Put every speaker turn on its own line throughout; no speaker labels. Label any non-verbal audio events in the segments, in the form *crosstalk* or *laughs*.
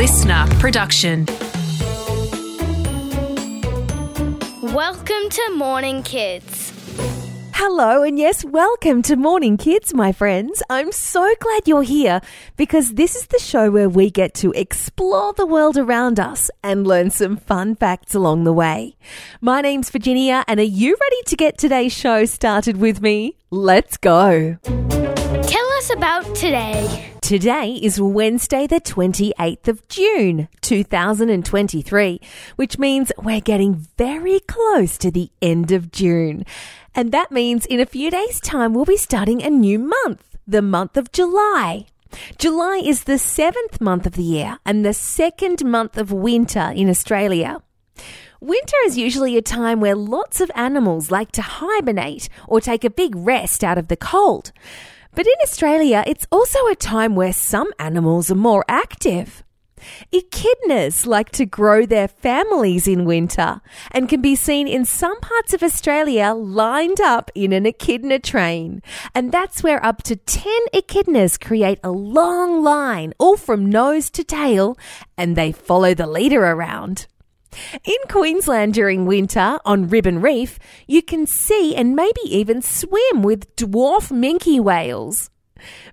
LiSTNR production.
Welcome to Morning Kids.
Hello, and yes, welcome to Morning Kids, my friends. I'm so glad you're here because this is the show where we get to explore the world around us and learn some fun facts along the way. My name's Virginia, and are you ready to get today's show started with me? Let's go.
Tell us about today.
Today is Wednesday, the 28th of June, 2023, which means we're getting very close to the end of June. And that means in a few days' time, we'll be starting a new month, the month of July. July is the seventh month of the year and the second month of winter in Australia. Winter is usually a time where lots of animals like to hibernate or take a big rest out of the cold. But in Australia, it's also a time where some animals are more active. Echidnas like to grow their families in winter and can be seen in some parts of Australia lined up in an echidna train. And that's where up to 10 echidnas create a long line, all from nose to tail, and they follow the leader around. In Queensland during winter on Ribbon Reef, you can see and maybe even swim with dwarf minke whales.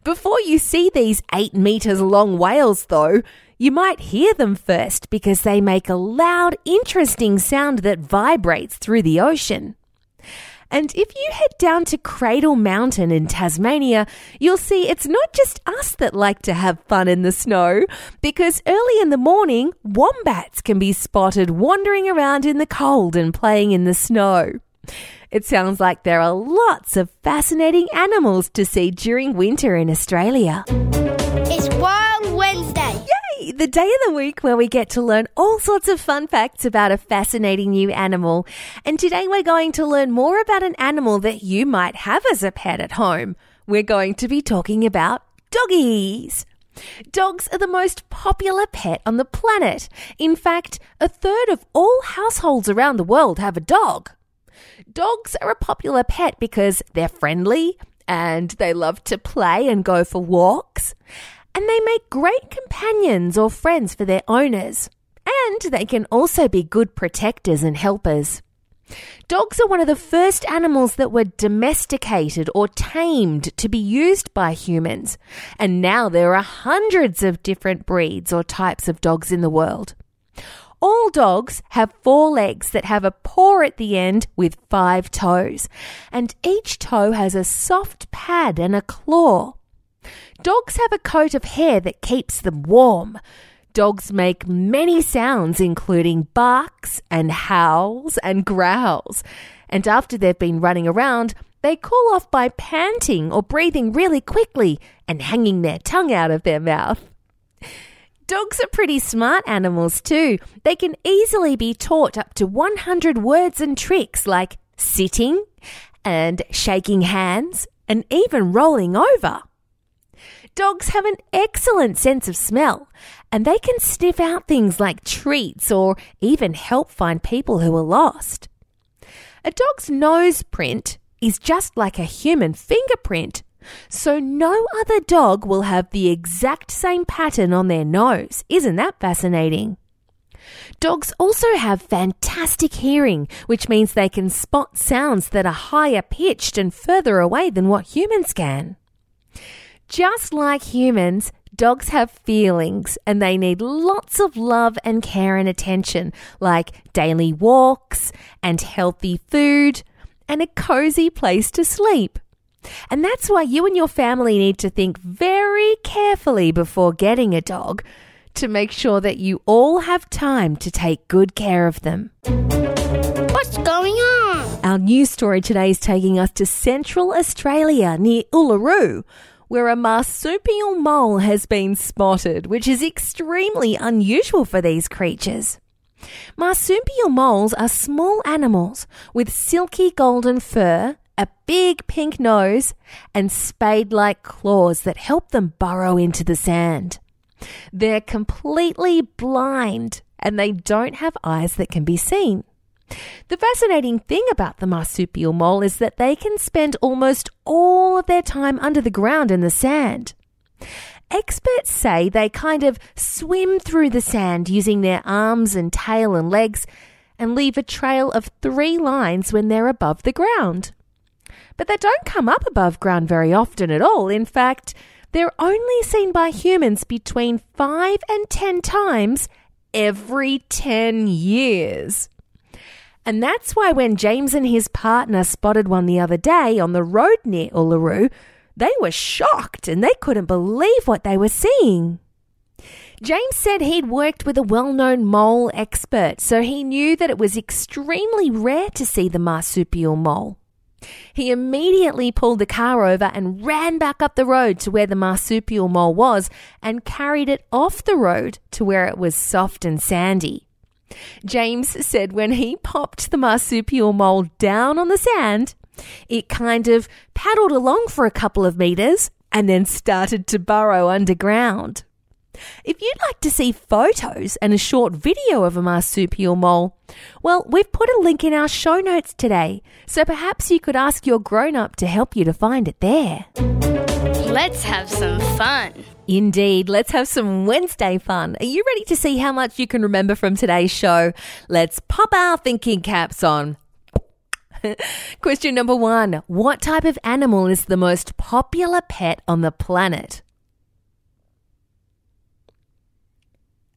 Before you see these 8 metres long whales, though, you might hear them first because they make a loud, interesting sound that vibrates through the ocean. And if you head down to Cradle Mountain in Tasmania, you'll see it's not just us that like to have fun in the snow, because early in the morning, wombats can be spotted wandering around in the cold and playing in the snow. It sounds like there are lots of fascinating animals to see during winter in Australia.
It's Wild.
The day of the week where we get to learn all sorts of fun facts about a fascinating new animal. And today we're going to learn more about an animal that you might have as a pet at home. We're going to be talking about doggies. Dogs are the most popular pet on the planet. In fact, a third of all households around the world have a dog. Dogs are a popular pet because they're friendly and they love to play and go for walks. And they make great companions or friends for their owners. And they can also be good protectors and helpers. Dogs are one of the first animals that were domesticated or tamed to be used by humans. And now there are hundreds of different breeds or types of dogs in the world. All dogs have four legs that have a paw at the end with five toes, and each toe has a soft pad and a claw. Dogs have a coat of hair that keeps them warm. Dogs make many sounds, including barks and howls and growls. And after they've been running around, they cool off by panting or breathing really quickly and hanging their tongue out of their mouth. Dogs are pretty smart animals too. They can easily be taught up to 100 words and tricks like sitting and shaking hands and even rolling over. Dogs have an excellent sense of smell and they can sniff out things like treats or even help find people who are lost. A dog's nose print is just like a human fingerprint, so no other dog will have the exact same pattern on their nose. Isn't that fascinating? Dogs also have fantastic hearing, which means they can spot sounds that are higher pitched and further away than what humans can. Just like humans, dogs have feelings and they need lots of love and care and attention, like daily walks and healthy food and a cozy place to sleep. And that's why you and your family need to think very carefully before getting a dog to make sure that you all have time to take good care of them.
What's going on?
Our news story today is taking us to Central Australia near Uluru, where a marsupial mole has been spotted, which is extremely unusual for these creatures. Marsupial moles are small animals with silky golden fur a big pink nose, and spade like claws that help them burrow into the sand. They're completely blind and they don't have eyes that can be seen. The fascinating thing about the marsupial mole is that they can spend almost all of their time under the ground in the sand. Experts say they kind of swim through the sand using their arms and tail and legs and leave a trail of three lines when they're above the ground. But they don't come up above ground very often at all. In fact, they're only seen by humans between 5 and 10 times every 10 years. And that's why when James and his partner spotted one the other day on the road near Uluru, they were shocked and they couldn't believe what they were seeing. James said he'd worked with a well known mole expert, so he knew that it was extremely rare to see the marsupial mole. He immediately pulled the car over and ran back up the road to where the marsupial mole was and carried it off the road to where it was soft and sandy. James said when he popped the marsupial mole down on the sand, it kind of paddled along for a couple of meters and then started to burrow underground. If you'd like to see photos and a short video of a marsupial mole, well, we've put a link in our show notes today, so perhaps you could ask your grown up to help you to find it there.
Let's have some fun.
Indeed, let's have some Wednesday fun. Are you ready to see how much you can remember from today's show? Let's pop our thinking caps on. *laughs* Question number one What type of animal is the most popular pet on the planet?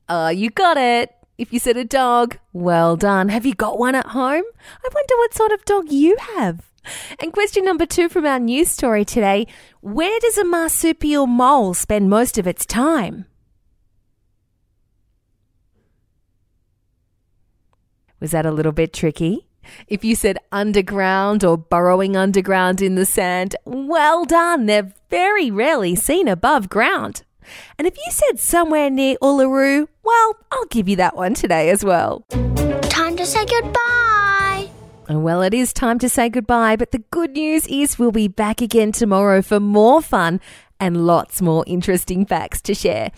Oh, you got it. If you said a dog, well done. Have you got one at home? I wonder what sort of dog you have. *laughs* And question number two from our news story today Where does a marsupial mole spend most of its time? Was that a little bit tricky? If you said underground or burrowing underground in the sand, well done. They're very rarely seen above ground. And if you said somewhere near Uluru, well, I'll give you that one today as well.
Time to say goodbye.
Well, it is time to say goodbye, but the good news is we'll be back again tomorrow for more fun and lots more interesting facts to share.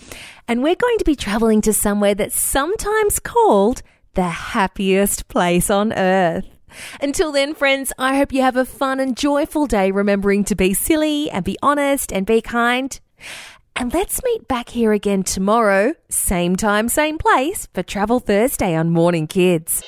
And we're going to be traveling to somewhere that's sometimes called the happiest place on earth. Until then, friends, I hope you have a fun and joyful day remembering to be silly and be honest and be kind. And let's meet back here again tomorrow, same time, same place, for Travel Thursday on Morning Kids.